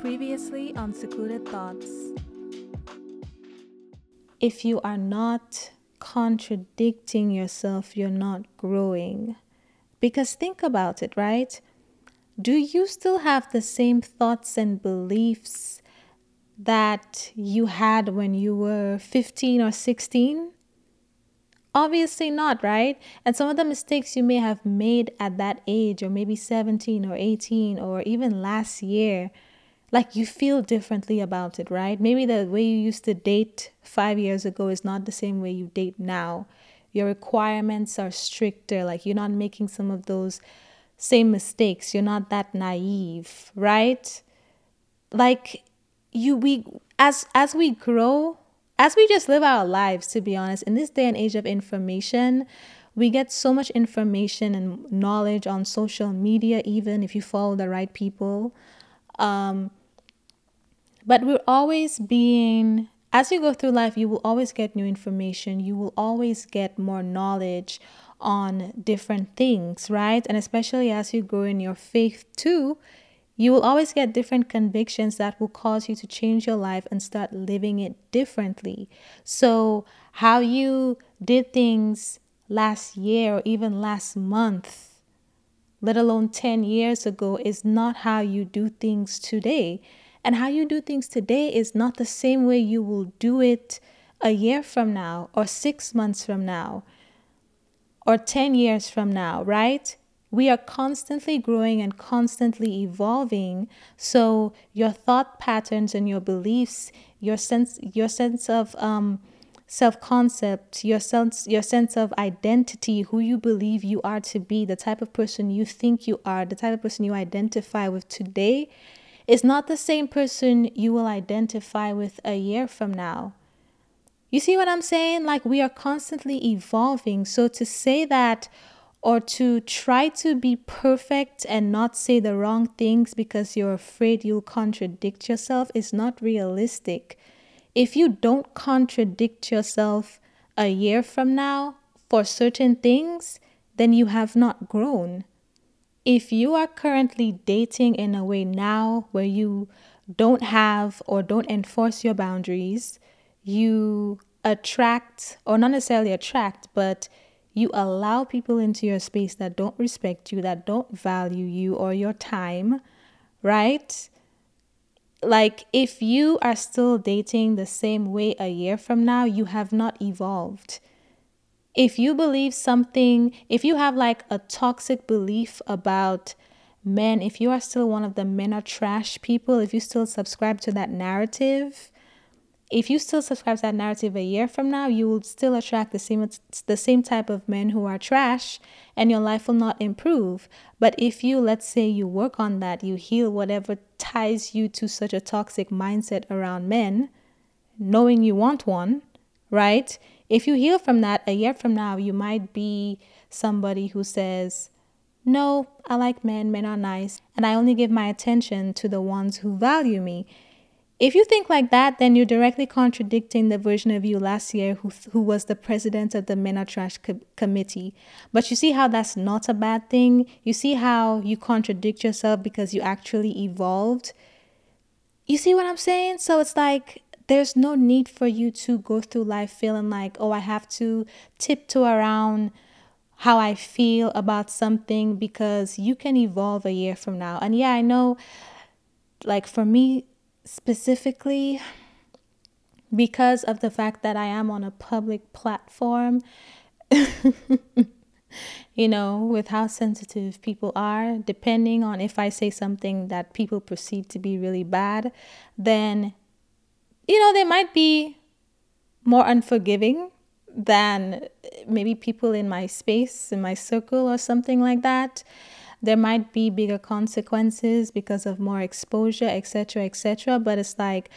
Previously on Secluded Thoughts. If you are not contradicting yourself, you're not growing. Because think about it, right? Do you still have the same thoughts and beliefs that you had when you were 15 or 16? Obviously not, right? And some of the mistakes you may have made at that age, or maybe 17 or 18, or even last year, like you feel differently about it, right? Maybe the way you used to date five years ago is not the same way you date now. Your requirements are stricter, like you're not making some of those same mistakes. You're not that naive, right? Like you we as as we grow, as we just live our lives, to be honest, in this day and age of information, we get so much information and knowledge on social media, even if you follow the right people. Um, but we're always being, as you go through life, you will always get new information. You will always get more knowledge on different things, right? And especially as you grow in your faith too, you will always get different convictions that will cause you to change your life and start living it differently. So, how you did things last year or even last month, let alone 10 years ago, is not how you do things today. And how you do things today is not the same way you will do it a year from now, or six months from now, or 10 years from now, right? We are constantly growing and constantly evolving. So your thought patterns and your beliefs, your sense, your sense of um, self-concept, your sense, your sense of identity, who you believe you are to be, the type of person you think you are, the type of person you identify with today is not the same person you will identify with a year from now. You see what I'm saying? Like we are constantly evolving. So to say that or to try to be perfect and not say the wrong things because you're afraid you'll contradict yourself is not realistic. If you don't contradict yourself a year from now for certain things, then you have not grown if you are currently dating in a way now where you don't have or don't enforce your boundaries, you attract, or not necessarily attract, but you allow people into your space that don't respect you, that don't value you or your time, right? Like, if you are still dating the same way a year from now, you have not evolved if you believe something, if you have like a toxic belief about men, if you are still one of the men are trash people, if you still subscribe to that narrative, if you still subscribe to that narrative a year from now, you will still attract the same the same type of men who are trash and your life will not improve. But if you let's say you work on that, you heal whatever ties you to such a toxic mindset around men, knowing you want one, right? If you heal from that a year from now, you might be somebody who says, No, I like men, men are nice, and I only give my attention to the ones who value me. If you think like that, then you're directly contradicting the version of you last year who, who was the president of the Men Are Trash co- Committee. But you see how that's not a bad thing? You see how you contradict yourself because you actually evolved? You see what I'm saying? So it's like there's no need for you to go through life feeling like, oh, I have to tiptoe around how I feel about something because you can evolve a year from now. And yeah, I know, like for me specifically, because of the fact that I am on a public platform, you know, with how sensitive people are, depending on if I say something that people perceive to be really bad, then you know, they might be more unforgiving than maybe people in my space, in my circle, or something like that. There might be bigger consequences because of more exposure, etc., etc. But it's like,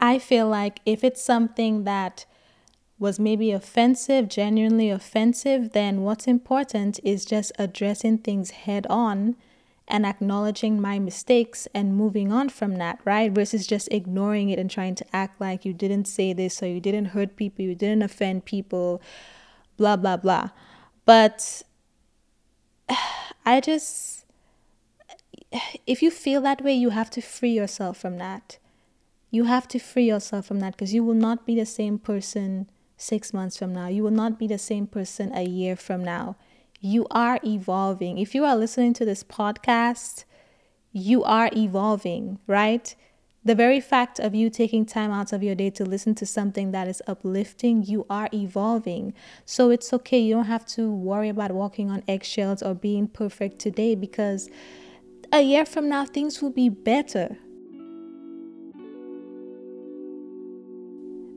I feel like if it's something that was maybe offensive, genuinely offensive, then what's important is just addressing things head on and acknowledging my mistakes and moving on from that, right? Versus just ignoring it and trying to act like you didn't say this or you didn't hurt people, you didn't offend people, blah, blah, blah. But I just, if you feel that way, you have to free yourself from that. You have to free yourself from that because you will not be the same person six months from now. You will not be the same person a year from now. You are evolving. If you are listening to this podcast, you are evolving, right? The very fact of you taking time out of your day to listen to something that is uplifting, you are evolving. So it's okay. You don't have to worry about walking on eggshells or being perfect today because a year from now, things will be better.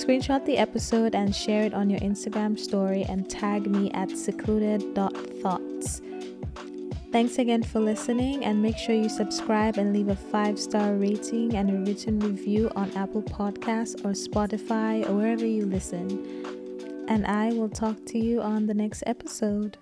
Screenshot the episode and share it on your Instagram story and tag me at secluded.thoughts. Thanks again for listening and make sure you subscribe and leave a five star rating and a written review on Apple Podcasts or Spotify or wherever you listen. And I will talk to you on the next episode.